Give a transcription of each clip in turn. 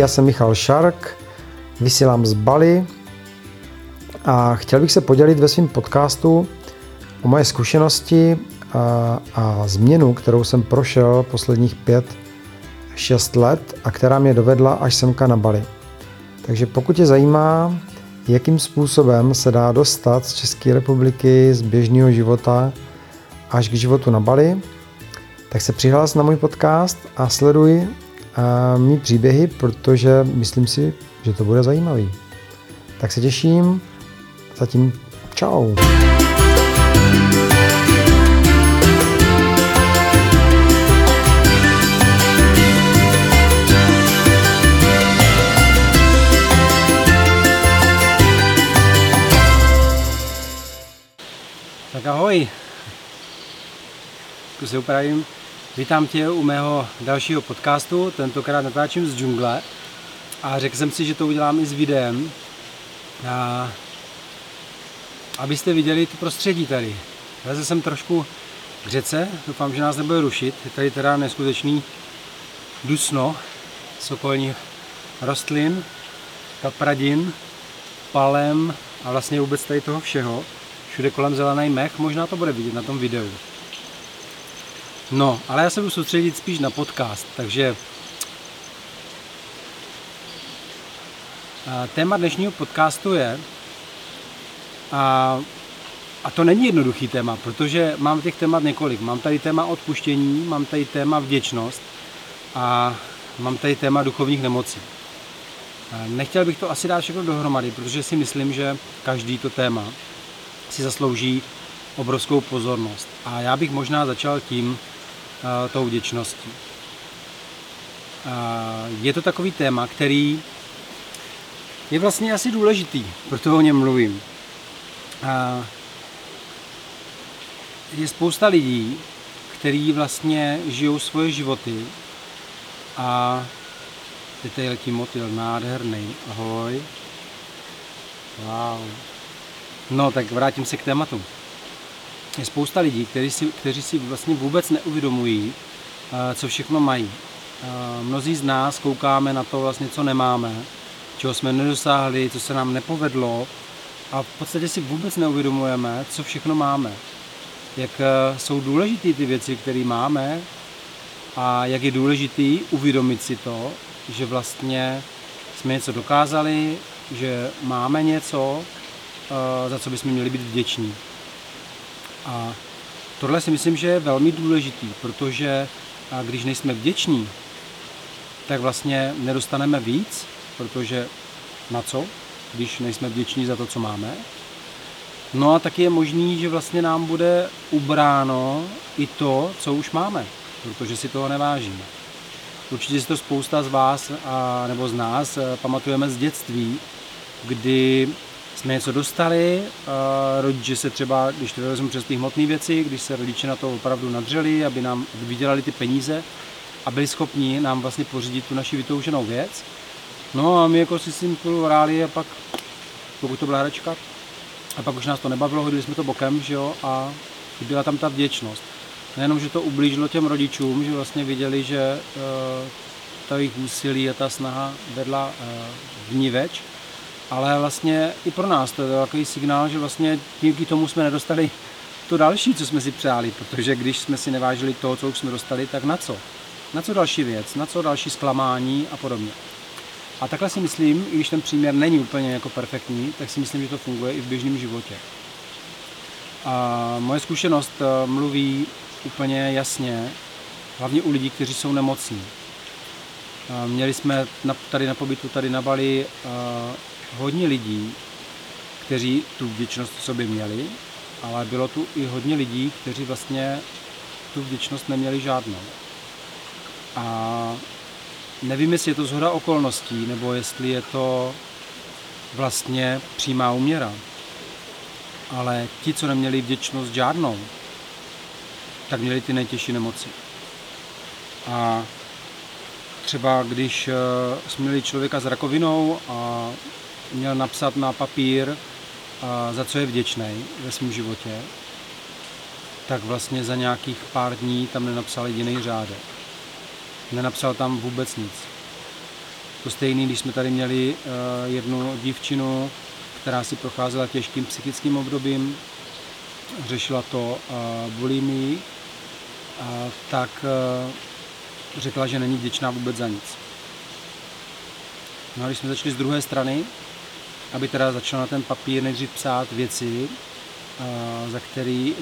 já jsem Michal Šark, vysílám z Bali a chtěl bych se podělit ve svém podcastu o moje zkušenosti a, a změnu, kterou jsem prošel posledních pět, šest let a která mě dovedla až semka na Bali. Takže pokud tě zajímá, jakým způsobem se dá dostat z České republiky, z běžného života až k životu na Bali, tak se přihlás na můj podcast a sleduj a mý příběhy, protože myslím si, že to bude zajímavý. Tak se těším. Zatím čau. Tak ahoj. Se upravím. Vítám tě u mého dalšího podcastu, tentokrát natáčím z džungle a řekl jsem si, že to udělám i s videem, a abyste viděli to prostředí tady. Leze jsem trošku k řece, doufám, že nás nebude rušit. Je tady teda neskutečný dusno z okolních rostlin, kapradin, palem a vlastně vůbec tady toho všeho. Všude kolem zelený mech, možná to bude vidět na tom videu. No, ale já se budu soustředit spíš na podcast, takže téma dnešního podcastu je, a, a to není jednoduchý téma, protože mám těch témat několik. Mám tady téma odpuštění, mám tady téma vděčnost a mám tady téma duchovních nemocí. Nechtěl bych to asi dát všechno dohromady, protože si myslím, že každý to téma si zaslouží obrovskou pozornost. A já bych možná začal tím, tou vděčností. Je to takový téma, který je vlastně asi důležitý, proto o něm mluvím. Je spousta lidí, kteří vlastně žijou svoje životy a teď tady letí motyl, nádherný, ahoj. Wow. No, tak vrátím se k tématu je spousta lidí, kteří si, kteří si vlastně vůbec neuvědomují, eh, co všechno mají. Eh, mnozí z nás koukáme na to, vlastně, co nemáme, čeho jsme nedosáhli, co se nám nepovedlo a v podstatě si vůbec neuvědomujeme, co všechno máme. Jak eh, jsou důležité ty věci, které máme a jak je důležitý uvědomit si to, že vlastně jsme něco dokázali, že máme něco, za co bychom měli být vděční. A tohle si myslím, že je velmi důležitý, protože když nejsme vděční, tak vlastně nedostaneme víc, protože na co, když nejsme vděční za to, co máme. No a taky je možný, že vlastně nám bude ubráno i to, co už máme, protože si toho nevážíme. Určitě si to spousta z vás a, nebo z nás eh, pamatujeme z dětství, kdy jsme něco dostali, rodiče se třeba, když to vezmu přes ty hmotné věci, když se rodiče na to opravdu nadřeli, aby nám vydělali ty peníze a byli schopni nám vlastně pořídit tu naši vytouženou věc. No a my jako si s tím hráli a pak, pokud to byla hračka, a pak už nás to nebavilo, hodili jsme to bokem, že jo, a byla tam ta vděčnost. Nejenom, že to ublížilo těm rodičům, že vlastně viděli, že uh, ta jejich úsilí a ta snaha vedla uh, v ní več, ale vlastně i pro nás to je takový signál, že vlastně díky tomu jsme nedostali to další, co jsme si přáli, protože když jsme si nevážili to, co už jsme dostali, tak na co? Na co další věc, na co další zklamání a podobně. A takhle si myslím, i když ten příměr není úplně jako perfektní, tak si myslím, že to funguje i v běžném životě. A moje zkušenost eh, mluví úplně jasně, hlavně u lidí, kteří jsou nemocní. Měli jsme tady na pobytu, tady na Bali, hodně lidí, kteří tu vděčnost v sobě měli, ale bylo tu i hodně lidí, kteří vlastně tu vděčnost neměli žádnou. A nevím, jestli je to zhoda okolností, nebo jestli je to vlastně přímá úměra. Ale ti, co neměli vděčnost žádnou, tak měli ty nejtěžší nemoci. A třeba když eh, jsme měli člověka s rakovinou a měl napsat na papír, za co je vděčný ve svém životě, tak vlastně za nějakých pár dní tam nenapsal jediný řádek. Nenapsal tam vůbec nic. To stejné, když jsme tady měli jednu dívčinu, která si procházela těžkým psychickým obdobím, řešila to bulimii, tak řekla, že není vděčná vůbec za nic. No a když jsme začali z druhé strany, aby teda začala na ten papír nejdřív psát věci, za který,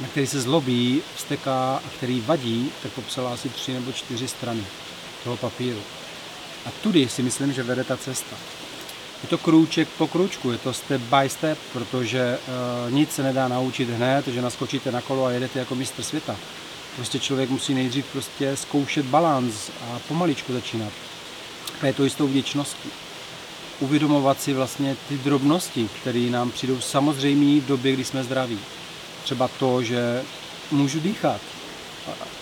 na který se zlobí, vsteká a který vadí, tak popsala asi tři nebo čtyři strany toho papíru. A tudy si myslím, že vede ta cesta. Je to krůček po krůčku, je to step by step, protože uh, nic se nedá naučit hned, že naskočíte na kolo a jedete jako mistr světa. Prostě člověk musí nejdřív prostě zkoušet balans a pomaličku začínat. A je to jistou vděčností. Uvědomovat si vlastně ty drobnosti, které nám přijdou samozřejmě v době, kdy jsme zdraví. Třeba to, že můžu dýchat.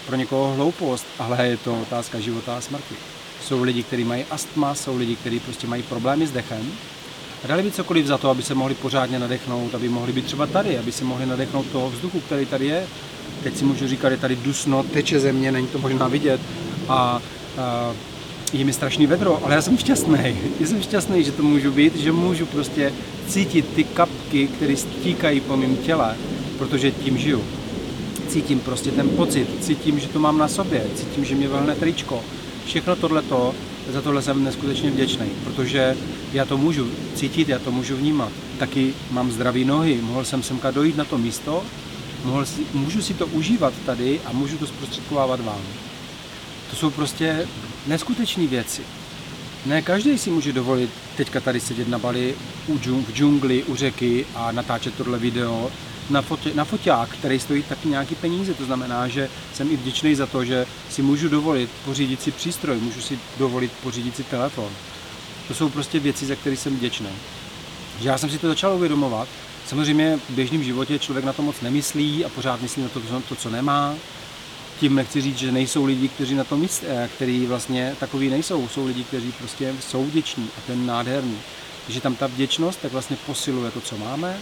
Pro někoho hloupost, ale je to otázka života a smrti. Jsou lidi, kteří mají astma, jsou lidi, kteří prostě mají problémy s dechem. Dali by cokoliv za to, aby se mohli pořádně nadechnout, aby mohli být třeba tady, aby si mohli nadechnout toho vzduchu, který tady je. Teď si můžu říkat, je tady dusno, teče země, není to možná vidět. A, a je mi strašný vedro, ale já jsem šťastný. Já jsem šťastný, že to můžu být, že můžu prostě cítit ty kapky, které stíkají po mém těle, protože tím žiju. Cítím prostě ten pocit, cítím, že to mám na sobě, cítím, že mě vlhne tričko, Všechno tohleto, za tohle jsem neskutečně vděčný, protože já to můžu cítit, já to můžu vnímat. Taky mám zdravé nohy, mohl jsem semka dojít na to místo, mohl si, můžu si to užívat tady a můžu to zprostředkovávat vám. To jsou prostě neskutečné věci. Ne každý si může dovolit teďka tady sedět na Bali v džungli, u řeky a natáčet tohle video na, fotě, na foťák, který stojí taky nějaký peníze. To znamená, že jsem i vděčný za to, že si můžu dovolit pořídit si přístroj, můžu si dovolit pořídit si telefon. To jsou prostě věci, za které jsem vděčný. Že já jsem si to začal uvědomovat. Samozřejmě v běžném životě člověk na to moc nemyslí a pořád myslí na to, to co nemá. Tím nechci říct, že nejsou lidi, kteří na to myslí, eh, kteří vlastně takový nejsou. Jsou lidi, kteří prostě jsou vděční a ten nádherný. Že tam ta vděčnost tak vlastně posiluje to, co máme,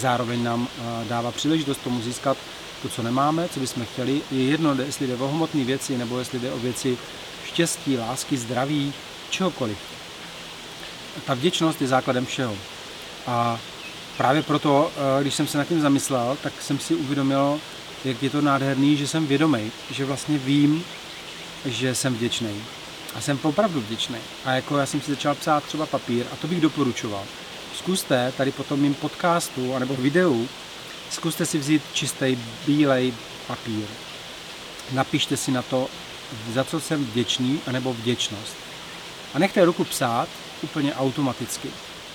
zároveň nám eh, dává příležitost tomu získat to, co nemáme, co bychom chtěli. Je jedno, jestli jde o hmotné věci, nebo jestli jde o věci štěstí, lásky, zdraví, čehokoliv. Ta vděčnost je základem všeho. A právě proto, eh, když jsem se nad tím zamyslel, tak jsem si uvědomil, jak je to nádherný, že jsem vědomý, že vlastně vím, že jsem vděčný. A jsem opravdu vděčný. A jako já jsem si začal psát třeba papír a to bych doporučoval zkuste tady po tom mým podcastu anebo videu, zkuste si vzít čistý bílej papír. Napište si na to, za co jsem vděčný, anebo vděčnost. A nechte ruku psát úplně automaticky.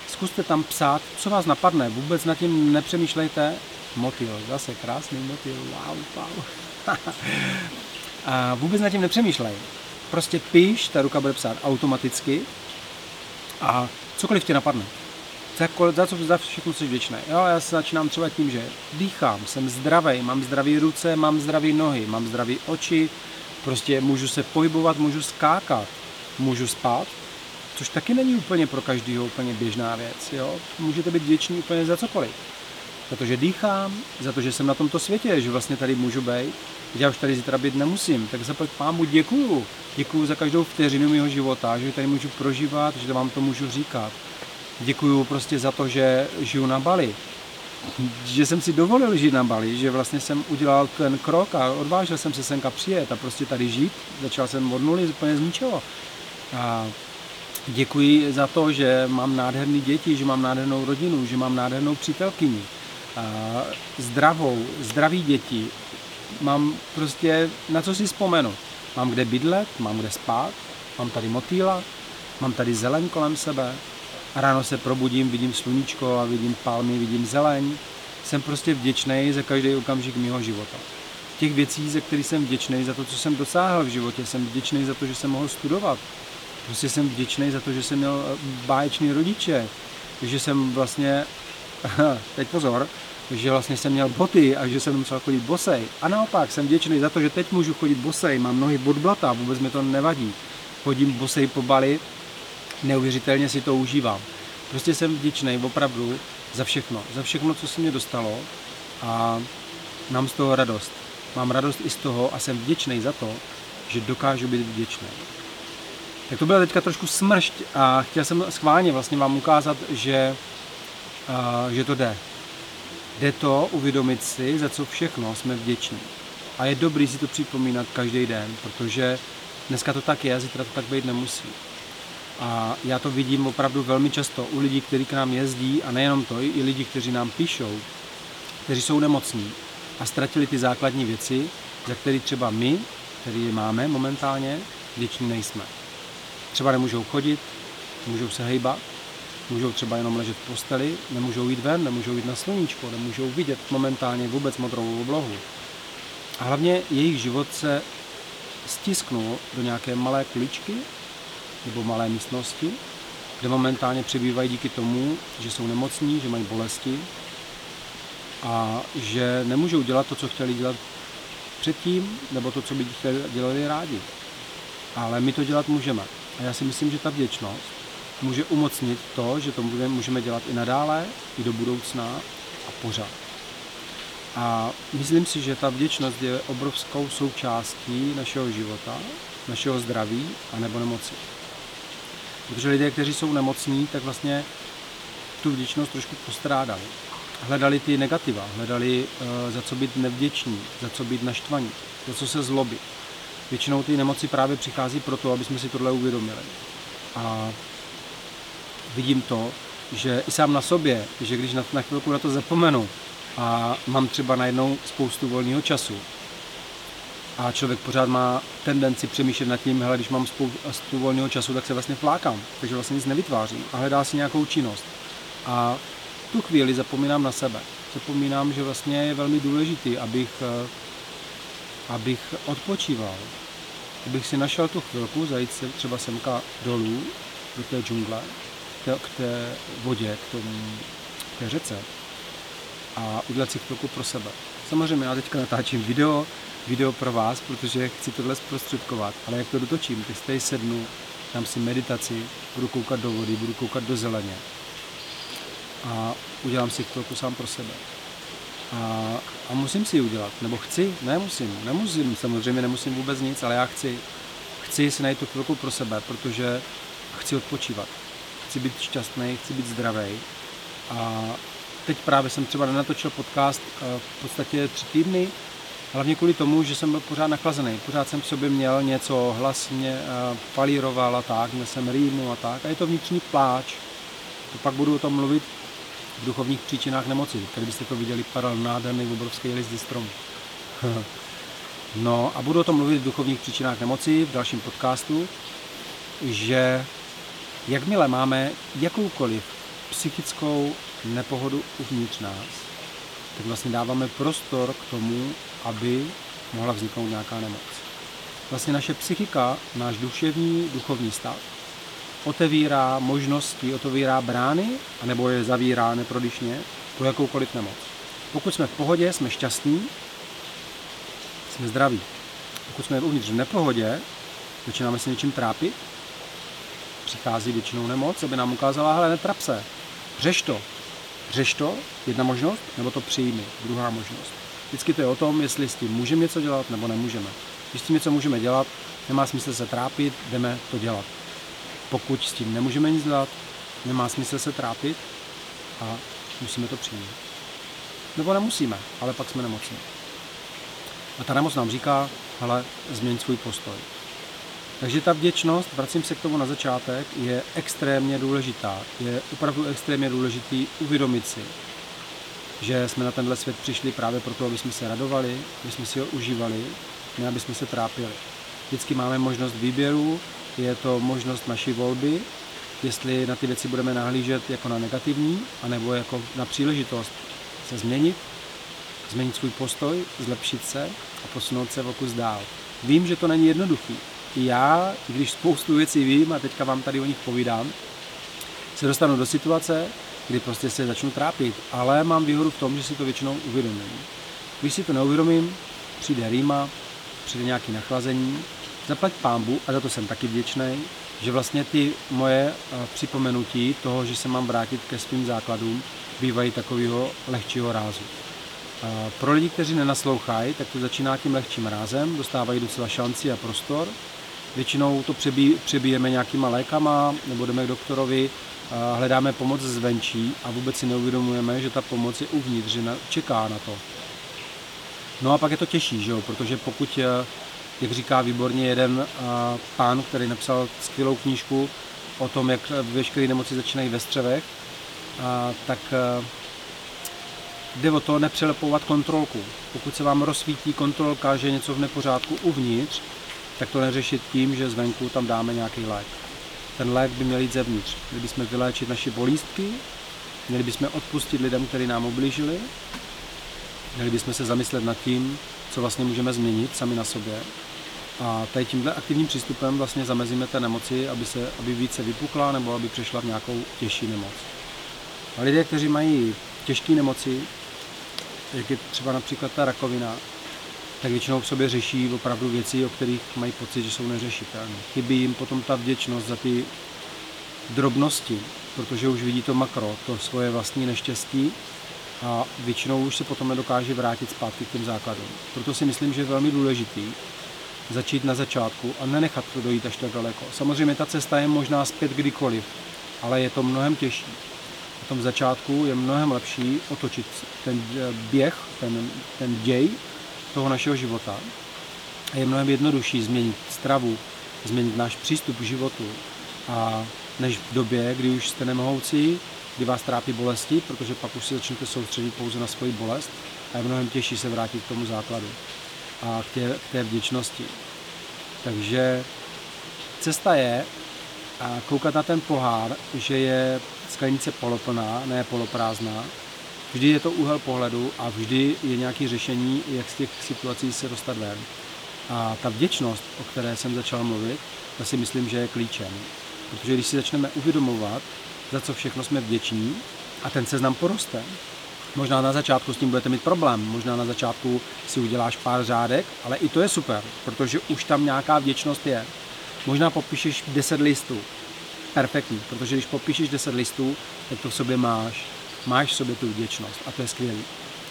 Zkuste tam psát, co vás napadne. Vůbec nad tím nepřemýšlejte. Motil, zase krásný motil, wow, wow. a vůbec nad tím nepřemýšlej. Prostě píš, ta ruka bude psát automaticky a cokoliv ti napadne za, za co za všechno jsi vděčný. Jo, já se začínám třeba tím, že dýchám, jsem zdravý, mám zdravé ruce, mám zdravé nohy, mám zdravé oči, prostě můžu se pohybovat, můžu skákat, můžu spát, což taky není úplně pro každého úplně běžná věc. Jo? Můžete být vděční úplně za cokoliv. Za to, že dýchám, za to, že jsem na tomto světě, že vlastně tady můžu být. Já už tady zítra být nemusím, tak za pámu děkuju. Děkuju za každou vteřinu mého života, že tady můžu prožívat, že vám to můžu říkat děkuju prostě za to, že žiju na Bali. Že jsem si dovolil žít na Bali, že vlastně jsem udělal ten krok a odvážil jsem se senka přijet a prostě tady žít. Začal jsem od nuly úplně z ničeho. A děkuji za to, že mám nádherné děti, že mám nádhernou rodinu, že mám nádhernou přítelkyni. A zdravou, zdraví děti. Mám prostě, na co si vzpomenu. Mám kde bydlet, mám kde spát, mám tady motýla, mám tady zeleň kolem sebe, ráno se probudím, vidím sluníčko a vidím palmy, vidím zeleň. Jsem prostě vděčný za každý okamžik mého života. Těch věcí, za které jsem vděčný, za to, co jsem dosáhl v životě, jsem vděčný za to, že jsem mohl studovat. Prostě jsem vděčný za to, že jsem měl eh, báječný rodiče, že jsem vlastně, teď pozor, že vlastně jsem měl boty a že jsem musel chodit bosej. A naopak jsem vděčný za to, že teď můžu chodit bosej, mám nohy bodblata, vůbec mi to nevadí. Chodím bosej po Bali, neuvěřitelně si to užívám. Prostě jsem vděčný opravdu za všechno, za všechno, co se mě dostalo a mám z toho radost. Mám radost i z toho a jsem vděčný za to, že dokážu být vděčný. Tak to byla teďka trošku smršť a chtěl jsem schválně vlastně vám ukázat, že, uh, že to jde. Jde to uvědomit si, za co všechno jsme vděční. A je dobrý si to připomínat každý den, protože dneska to tak je, zítra to tak být nemusí. A já to vidím opravdu velmi často u lidí, kteří k nám jezdí, a nejenom to, i lidi, kteří nám píšou, kteří jsou nemocní a ztratili ty základní věci, za které třeba my, který je máme momentálně, vděční nejsme. Třeba nemůžou chodit, nemůžou se hejbat, můžou třeba jenom ležet v posteli, nemůžou jít ven, nemůžou jít na sluníčko, nemůžou vidět momentálně vůbec modrou oblohu. A hlavně jejich život se stisknul do nějaké malé kuličky nebo malé místnosti, kde momentálně přebývají díky tomu, že jsou nemocní, že mají bolesti a že nemůžou dělat to, co chtěli dělat předtím, nebo to, co by dělali rádi. Ale my to dělat můžeme. A já si myslím, že ta vděčnost může umocnit to, že to můžeme dělat i nadále, i do budoucna a pořád. A myslím si, že ta vděčnost je obrovskou součástí našeho života, našeho zdraví a nebo nemoci. Protože lidé, kteří jsou nemocní, tak vlastně tu vděčnost trošku postrádali. Hledali ty negativa, hledali, uh, za co být nevděční, za co být naštvaní, za co se zlobit. Většinou ty nemoci právě přichází proto, aby jsme si tohle uvědomili. A vidím to, že i sám na sobě, že když na, na chvilku na to zapomenu a mám třeba najednou spoustu volného času, a člověk pořád má tendenci přemýšlet nad tím, hele, když mám spoustu volného času, tak se vlastně flákám, takže vlastně nic nevytvářím a hledá si nějakou činnost. A v tu chvíli zapomínám na sebe. Zapomínám, že vlastně je velmi důležitý, abych, eh, abych odpočíval, abych si našel tu chvilku, zajít se třeba semka dolů, do té džungle, k té vodě, k, tomu, k té řece a udělat si chvilku pro sebe. Samozřejmě já teďka natáčím video, video pro vás, protože chci tohle zprostředkovat, ale jak to dotočím, tak tady sednu, dám si meditaci, budu koukat do vody, budu koukat do zeleně a udělám si chvilku sám pro sebe. A, a musím si ji udělat, nebo chci, nemusím, nemusím, samozřejmě nemusím vůbec nic, ale já chci, chci si najít tu chvilku pro sebe, protože chci odpočívat, chci být šťastný, chci být zdravý. A teď právě jsem třeba nenatočil podcast eh, v podstatě tři týdny, Hlavně kvůli tomu, že jsem byl pořád nachlazený. Pořád jsem v sobě měl něco hlasně, eh, palíroval a tak, měl jsem rýmu a tak. A je to vnitřní pláč. To pak budu o tom mluvit v duchovních příčinách nemoci. Tady byste to viděli, padal nádherný obrovský list stromu. no a budu o tom mluvit v duchovních příčinách nemoci v dalším podcastu, že jakmile máme jakoukoliv psychickou nepohodu uvnitř nás, tak vlastně dáváme prostor k tomu, aby mohla vzniknout nějaká nemoc. Vlastně naše psychika, náš duševní, duchovní stav, otevírá možnosti, otevírá brány, anebo je zavírá neprodyšně pro jakoukoliv nemoc. Pokud jsme v pohodě, jsme šťastní, jsme zdraví. Pokud jsme uvnitř v nepohodě, začínáme se něčím trápit, přichází většinou nemoc, aby nám ukázala, hele, netrap se, řeš to. Řeš to, jedna možnost, nebo to přijmi, druhá možnost. Vždycky to je o tom, jestli s tím můžeme něco dělat nebo nemůžeme. Když s tím něco můžeme dělat, nemá smysl se trápit, jdeme to dělat. Pokud s tím nemůžeme nic dělat, nemá smysl se trápit a musíme to přijít. Nebo nemusíme, ale pak jsme nemocní. A ta nemoc nám říká, hele, změň svůj postoj. Takže ta vděčnost, vracím se k tomu na začátek, je extrémně důležitá. Je opravdu extrémně důležitý uvědomit si, že jsme na tenhle svět přišli právě proto, aby jsme se radovali, aby jsme si ho užívali, ne aby jsme se trápili. Vždycky máme možnost výběru, je to možnost naší volby, jestli na ty věci budeme nahlížet jako na negativní, anebo jako na příležitost se změnit, změnit svůj postoj, zlepšit se a posunout se o kus dál. Vím, že to není jednoduchý. Já, když spoustu věcí vím a teďka vám tady o nich povídám, se dostanu do situace, kdy prostě se začnu trápit, ale mám výhodu v tom, že si to většinou uvědomím. Když si to neuvědomím, přijde rýma, přijde nějaké nachlazení, zaplať pámbu, a za to jsem taky vděčný, že vlastně ty moje eh, připomenutí toho, že se mám vrátit ke svým základům, bývají takového lehčího rázu. Pro lidi, kteří nenaslouchají, tak to začíná tím lehčím rázem, dostávají docela šanci a prostor. Většinou to přebí, přebijeme nějakýma lékama, nebo jdeme k doktorovi, hledáme pomoc zvenčí a vůbec si neuvědomujeme, že ta pomoc je uvnitř, že čeká na to. No a pak je to těžší, že jo? protože pokud, eh, jak říká výborně jeden eh, pán, který napsal skvělou knížku o tom, jak veškeré nemoci začínají ve střevech, tak eh, jde o to nepřelepovat kontrolku. Pokud se vám rozsvítí kontrolka, že je něco v nepořádku uvnitř, tak to neřešit tím, že zvenku tam dáme nějaký lék. Ten lék by měl jít zevnitř. Měli bychom vyléčit naši bolístky, měli bychom odpustit lidem, kteří nám ublížili, měli bychom se zamyslet nad tím, co vlastně můžeme změnit sami na sobě. A tady tímhle aktivním přístupem vlastně zamezíme té nemoci, aby, se, aby více vypukla nebo aby přešla v nějakou těžší nemoc. A lidé, kteří mají těžké nemoci, jak je třeba například ta rakovina, tak většinou v sobě řeší opravdu věci, o kterých mají pocit, že jsou neřešitelné. Chybí jim potom ta vděčnost za ty drobnosti, protože už vidí to makro, to svoje vlastní neštěstí a většinou už se potom nedokáže vrátit zpátky k těm základům. Proto si myslím, že je velmi důležitý začít na začátku a nenechat to dojít až tak daleko. Samozřejmě ta cesta je možná zpět kdykoliv, ale je to mnohem těžší. Na tom začátku je mnohem lepší otočit ten běh, ten, ten děj toho našeho života. A je mnohem jednodušší změnit stravu, změnit náš přístup k životu, a než v době, kdy už jste nemohoucí, kdy vás trápí bolesti, protože pak už se začnete soustředit pouze na svoji bolest a je mnohem těžší se vrátit k tomu základu a k té, k té vděčnosti. Takže cesta je koukat na ten pohár, že je sklenice poloplná, ne poloprázdná, Vždy je to úhel pohledu a vždy je nějaké řešení, jak z těch situací se dostat ven. A ta vděčnost, o které jsem začal mluvit, to si myslím, že je klíčem. Protože když si začneme uvědomovat, za co všechno jsme vděční, a ten seznam poroste, Možná na začátku s tím budete mít problém, možná na začátku si uděláš pár řádek, ale i to je super, protože už tam nějaká vděčnost je. Možná popíšeš 10 listů, perfektní, protože když popíšeš 10 listů, tak to v sobě máš máš v sobě tu vděčnost a to je skvělé.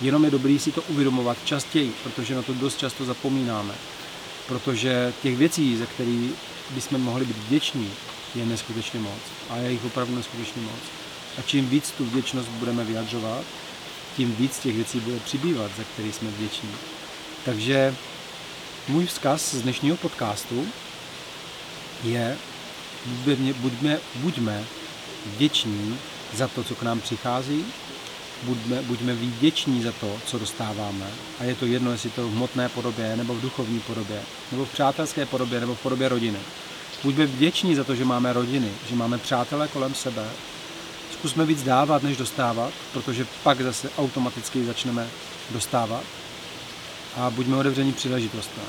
Jenom je dobrý si to uvědomovat častěji, protože na to dost často zapomínáme. Protože těch věcí, ze kterých bychom mohli být vděční, je neskutečně moc. A je jich opravdu neskutečně moc. A čím víc tu vděčnost budeme vyjadřovat, tím víc těch věcí bude přibývat, za které jsme vděční. Takže můj vzkaz z dnešního podcastu je, buďme, buďme vděční za to, co k nám přichází, buďme, buďme vděční za to, co dostáváme. A je to jedno, jestli to v hmotné podobě, nebo v duchovní podobě, nebo v přátelské podobě, nebo v podobě rodiny. Buďme vděční za to, že máme rodiny, že máme přátelé kolem sebe. Zkusme víc dávat, než dostávat, protože pak zase automaticky začneme dostávat. A buďme otevření příležitostem.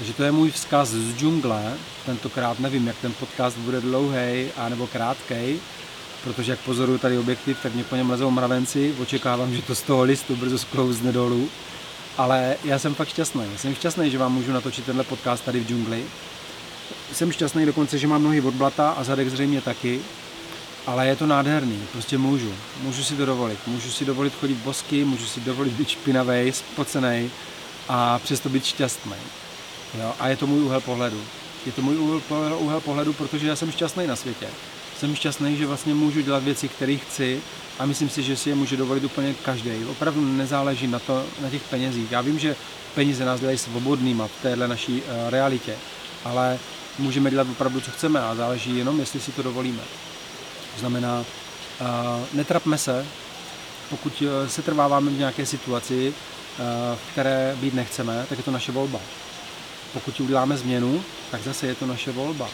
Takže to je můj vzkaz z džungle. Tentokrát nevím, jak ten podcast bude dlouhý a nebo krátký, protože jak pozoruju tady objektiv, tak mě po něm lezou mravenci. Očekávám, že to z toho listu brzo sklouzne dolů. Ale já jsem fakt šťastný. Jsem šťastný, že vám můžu natočit tenhle podcast tady v džungli. Jsem šťastný dokonce, že mám nohy od blata a zadek zřejmě taky. Ale je to nádherný, prostě můžu. Můžu si to dovolit. Můžu si dovolit chodit bosky, můžu si dovolit být špinavý, spocený a přesto být šťastný. Jo? A je to můj úhel pohledu. Je to můj úhel, pohledu, protože já jsem šťastný na světě. Jsem šťastný, že vlastně můžu dělat věci, které chci a myslím si, že si je může dovolit úplně každý. Opravdu nezáleží na, to, na těch penězích. Já vím, že peníze nás dělají svobodnýma v téhle naší uh, realitě, ale můžeme dělat opravdu, co chceme a záleží jenom, jestli si to dovolíme. To znamená, uh, netrapme se, pokud uh, se trváváme v nějaké situaci, v které být nechceme, tak je to naše volba. Pokud uděláme změnu, tak zase je to naše volba.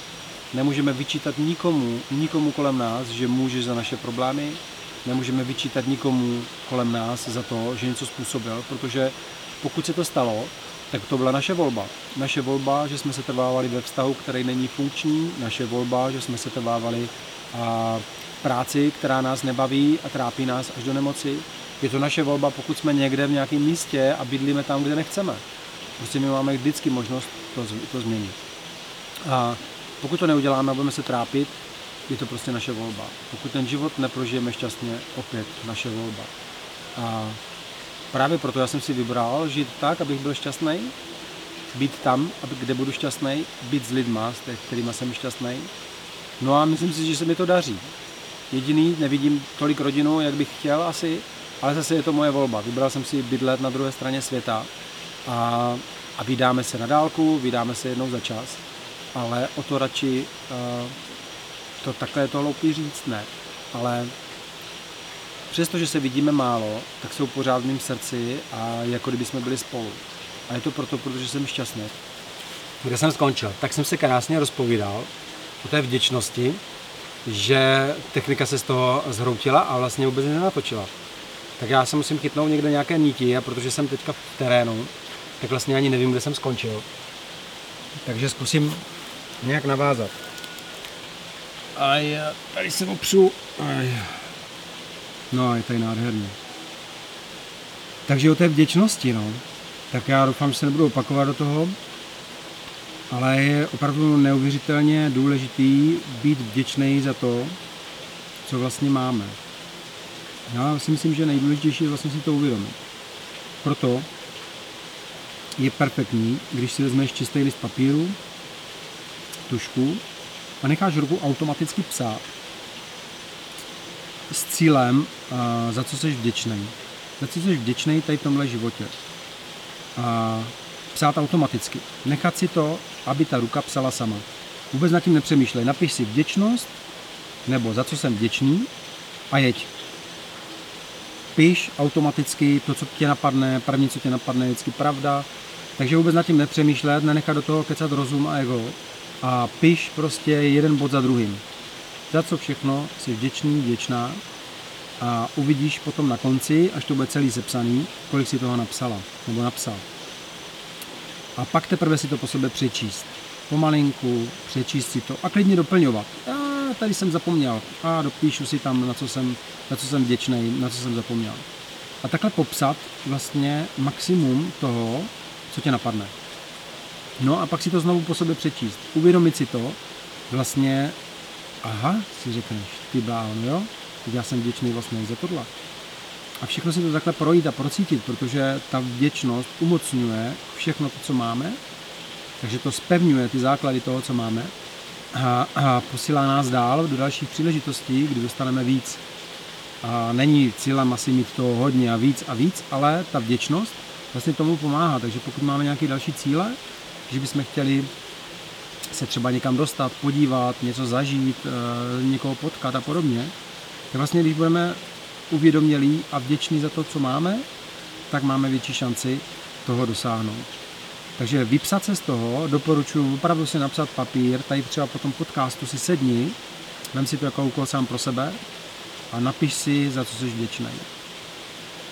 Nemůžeme vyčítat nikomu, nikomu kolem nás, že může za naše problémy, nemůžeme vyčítat nikomu kolem nás za to, že něco způsobil, protože pokud se to stalo, tak to byla naše volba. Naše volba, že jsme se trvávali ve vztahu, který není funkční, naše volba, že jsme se trvávali a práci, která nás nebaví a trápí nás až do nemoci. Je to naše volba, pokud jsme někde v nějakém místě a bydlíme tam, kde nechceme. Prostě my máme vždycky možnost to, to změnit. A pokud to neuděláme a budeme se trápit, je to prostě naše volba. Pokud ten život neprožijeme šťastně, opět naše volba. A právě proto já jsem si vybral žít tak, abych byl šťastný být tam, kde budu šťastný, být s lidma, s kterými jsem šťastný. No a myslím si, že se mi to daří. Jediný, nevidím tolik rodinu, jak bych chtěl asi, ale zase je to moje volba. Vybral jsem si bydlet na druhé straně světa a, a vydáme se na dálku, vydáme se jednou za čas, ale o to radši, uh, to takhle to hloupý říct, ne. Ale přestože se vidíme málo, tak jsou pořád v mém srdci a jako kdyby jsme byli spolu. A je to proto, protože jsem šťastný. Kde jsem skončil? Tak jsem se krásně rozpovídal o té vděčnosti, že technika se z toho zhroutila a vlastně vůbec nenatočila. Tak já se musím chytnout někde nějaké níti a protože jsem teďka v terénu, tak vlastně ani nevím, kde jsem skončil. Takže zkusím nějak navázat. A já tady se opřu. Aj. No a je tady nádherný. Takže o té vděčnosti, no. Tak já doufám, že se nebudu opakovat do toho, ale je opravdu neuvěřitelně důležitý být vděčný za to, co vlastně máme. Já si myslím, že nejdůležitější je vlastně si to uvědomit. Proto je perfektní, když si vezmeš čistý list papíru, tušku a necháš ruku automaticky psát s cílem, za co jsi vděčný. Za co jsi vděčný tady v tomhle životě. A psát automaticky. Nechat si to, aby ta ruka psala sama. Vůbec nad tím nepřemýšlej. Napiš si vděčnost, nebo za co jsem vděčný a jeď. Piš automaticky to, co tě napadne, první, co tě napadne, je vždycky pravda. Takže vůbec nad tím nepřemýšlet, nenechat do toho kecat rozum a ego. A piš prostě jeden bod za druhým. Za co všechno jsi vděčný, vděčná a uvidíš potom na konci, až to bude celý sepsaný, kolik si toho napsala nebo napsal a pak teprve si to po sobě přečíst. Pomalinku, přečíst si to a klidně doplňovat. A tady jsem zapomněl a dopíšu si tam, na co jsem, na co jsem vděčný, na co jsem zapomněl. A takhle popsat vlastně maximum toho, co tě napadne. No a pak si to znovu po sobě přečíst. Uvědomit si to, vlastně, aha, si řekneš, ty bláho, jo, já jsem vděčný vlastně za tohle. A všechno si to takhle projít a procítit, protože ta vděčnost umocňuje všechno to, co máme, takže to spevňuje ty základy toho, co máme a, a posílá nás dál do dalších příležitostí, kdy dostaneme víc. A není cílem asi mít toho hodně a víc a víc, ale ta vděčnost vlastně tomu pomáhá. Takže pokud máme nějaké další cíle, že bychom chtěli se třeba někam dostat, podívat, něco zažít, eh, někoho potkat a podobně, tak vlastně když budeme uvědomělí a vděční za to, co máme, tak máme větší šanci toho dosáhnout. Takže vypsat se z toho, doporučuji opravdu si napsat papír, tady třeba po tom podcastu si sedni, vem si to jako úkol sám pro sebe a napiš si, za co jsi vděčný.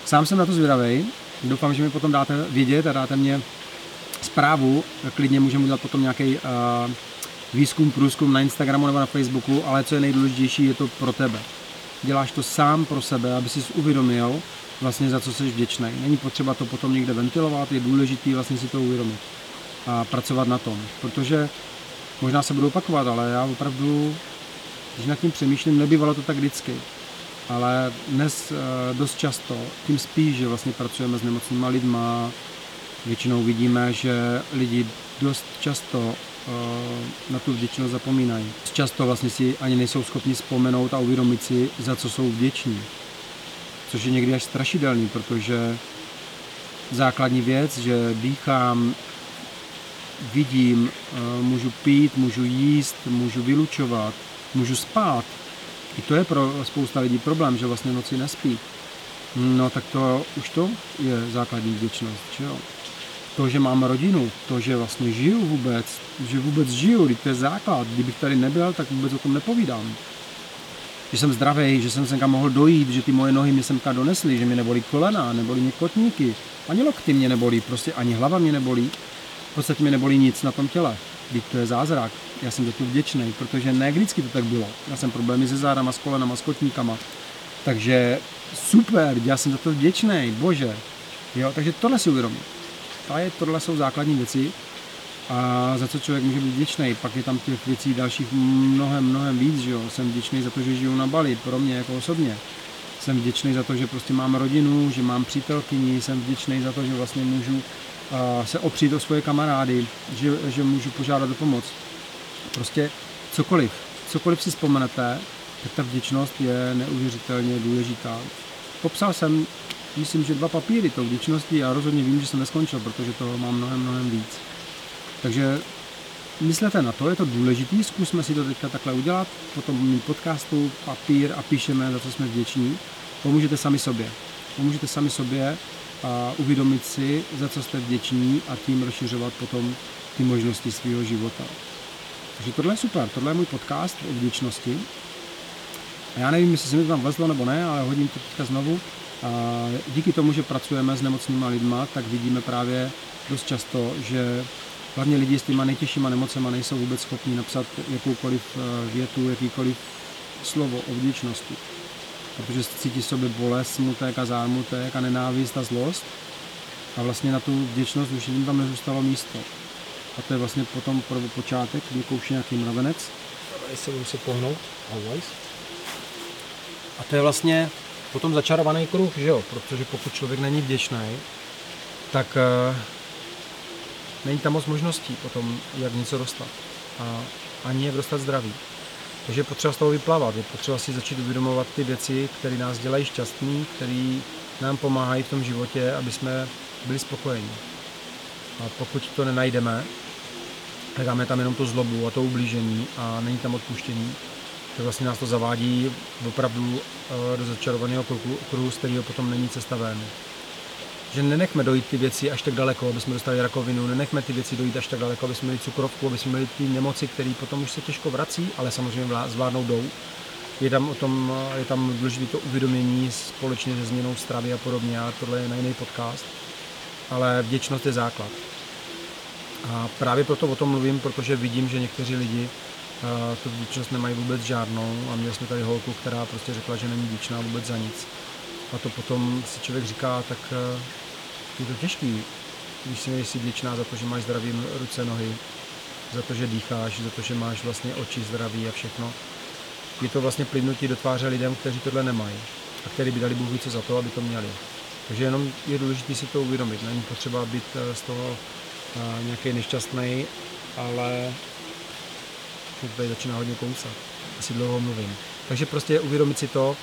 Sám jsem na to zvědavý, doufám, že mi potom dáte vědět a dáte mě zprávu, klidně můžeme udělat potom nějaký uh, výzkum, průzkum na Instagramu nebo na Facebooku, ale co je nejdůležitější, je to pro tebe děláš to sám pro sebe, aby si uvědomil vlastně za co jsi vděčný. Není potřeba to potom někde ventilovat, je důležité vlastně si to uvědomit a pracovat na tom, protože možná se budu opakovat, ale já opravdu, když nad tím přemýšlím, nebývalo to tak vždycky. Ale dnes eh, dost často, tím spíš, že vlastně pracujeme s nemocnými lidma, většinou vidíme, že lidi dost často Eh, na tu vděčnost zapomínají. Často vlastně si ani nejsou schopni vzpomenout a uvědomit si, za co jsou vděční. Což je někdy až strašidelný, protože základní věc, že dýchám, vidím, eh, můžu pít, můžu jíst, můžu vylučovat, můžu spát. I to je pro spousta lidí problém, že vlastně noci nespí. No tak to už to je základní vděčnost, že jo? to, že mám rodinu, to, že vlastně žiju vůbec, že vůbec žiju, to je základ. Kdybych tady nebyl, tak vůbec o tom nepovídám. Že jsem zdravý, že jsem semka mohl dojít, že ty moje nohy mě semka donesly, že mi nebolí kolena, nebolí mě kotníky, ani lokty mě nebolí, prostě ani hlava mě nebolí. V podstatě mě nebolí nic na tom těle. Teď to je zázrak. Já jsem za to vděčný, protože ne vždycky to tak bylo. Já jsem problémy se zádama, s kolenama, s kotníkama. Takže super, já jsem za to vděčný, bože. Jo, takže tohle si uvědomím. A je, tohle jsou základní věci, a za co člověk může být vděčný. Pak je tam těch věcí dalších mnohem, mnohem víc. Že jo? Jsem vděčný za to, že žiju na Bali, pro mě jako osobně. Jsem vděčný za to, že prostě mám rodinu, že mám přítelkyni, jsem vděčný za to, že vlastně můžu se opřít o svoje kamarády, že, že můžu požádat o pomoc. Prostě cokoliv, cokoliv si vzpomenete, tak ta vděčnost je neuvěřitelně důležitá. Popsal jsem, myslím, že dva papíry tou vděčností a rozhodně vím, že jsem neskončil, protože toho mám mnohem, mnohem víc. Takže myslete na to, je to důležitý, zkusme si to teďka takhle udělat, potom mít podcastu, papír a píšeme, za co jsme vděční. Pomůžete sami sobě. Pomůžete sami sobě a uvědomit si, za co jste vděční a tím rozšiřovat potom ty možnosti svého života. Takže tohle je super, tohle je můj podcast o vděčnosti. A já nevím, jestli se mi to tam vlezlo nebo ne, ale hodím to teďka znovu. A díky tomu, že pracujeme s nemocnými lidma, tak vidíme právě dost často, že hlavně lidi s těma nejtěžšíma nemocema nejsou vůbec schopni napsat jakoukoliv eh, větu, jakýkoliv slovo o vděčnosti. Protože cítí sobě bolest, smutek a zármutek a nenávist a zlost. A vlastně na tu vděčnost už jim tam nezůstalo místo. A to je vlastně potom počátek, kdy kouší nějaký mravenec. Se budu se pohnout. Always. A to je vlastně potom začarovaný kruh, že jo? Protože pokud člověk není vděčný, tak uh, není tam moc možností potom, jak něco dostat. A ani jak dostat zdraví. Takže je potřeba z toho vyplavat, je potřeba si začít uvědomovat ty věci, které nás dělají šťastný, které nám pomáhají v tom životě, aby jsme byli spokojení. A pokud to nenajdeme, hledáme tam jenom tu zlobu a to ublížení a není tam odpuštění, tak vlastně nás to zavádí opravdu eh, do začarovaného kruhu z kterého potom není cesta ven. Že nenechme dojít ty věci až tak daleko, aby jsme dostali rakovinu, nenechme ty věci dojít až tak daleko, aby jsme měli cukrovku, aby jsme měli ty nemoci, které potom už se těžko vrací, ale samozřejmě zvládnou jdou. Je tam, o tom, eh, je tam důležité to uvědomění společně se změnou stravy a podobně, ale tohle je na jiný podcast. Ale vděčnost je základ. A právě proto o tom mluvím, protože vidím, že někteří lidi tu vděčnost nemají vůbec žádnou a měli jsme tady holku, která prostě řekla, že není vděčná vůbec za nic. A to potom si člověk říká, tak eh, je to těžký, když si nejsi vděčná za to, že máš zdraví ruce, nohy, za to, že dýcháš, za to, že máš vlastně oči zdraví a všechno. Je to vlastně plynutí do tváře lidem, kteří tohle nemají a kteří by dali Bůh více za to, aby to měli. Takže jenom je důležité si to uvědomit. Není potřeba být eh, z toho eh, nějaký nešťastný, ale to tady začíná hodně kousat. Asi dlouho mluvím. Takže prostě uvědomit si to,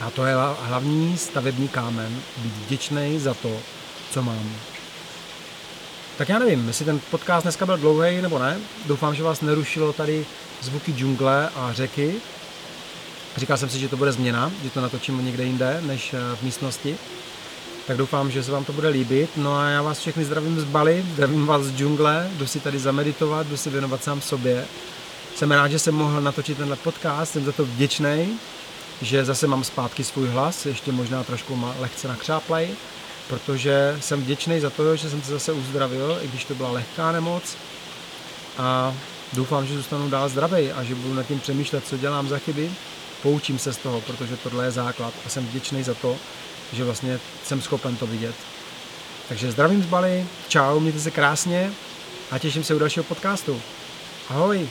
a to je hlavní stavební kámen, být vděčný za to, co mám. Tak já nevím, jestli ten podcast dneska byl dlouhý nebo ne. Doufám, že vás nerušilo tady zvuky džungle a řeky. Říkal jsem si, že to bude změna, že to natočím někde jinde než eh, v místnosti. Tak doufám, že se vám to bude líbit. No a já vás všechny zdravím z Bali, zdravím vás z džungle, jdu si tady zameditovat, jdu si věnovat sám sobě. Jsem rád, že jsem mohl natočit tenhle podcast, jsem za to vděčný, že zase mám zpátky svůj hlas, ještě možná trošku má lehce nakřáplej, protože jsem vděčný za to, že jsem se zase uzdravil, i když to byla lehká nemoc. A doufám, že zůstanu dál zdravý a že budu nad tím přemýšlet, co dělám za chyby. Poučím se z toho, protože tohle je základ a jsem vděčný za to, že vlastně jsem schopen to vidět. Takže zdravím z Bali, čau, mějte se krásně a těším se u dalšího podcastu. Ahoj!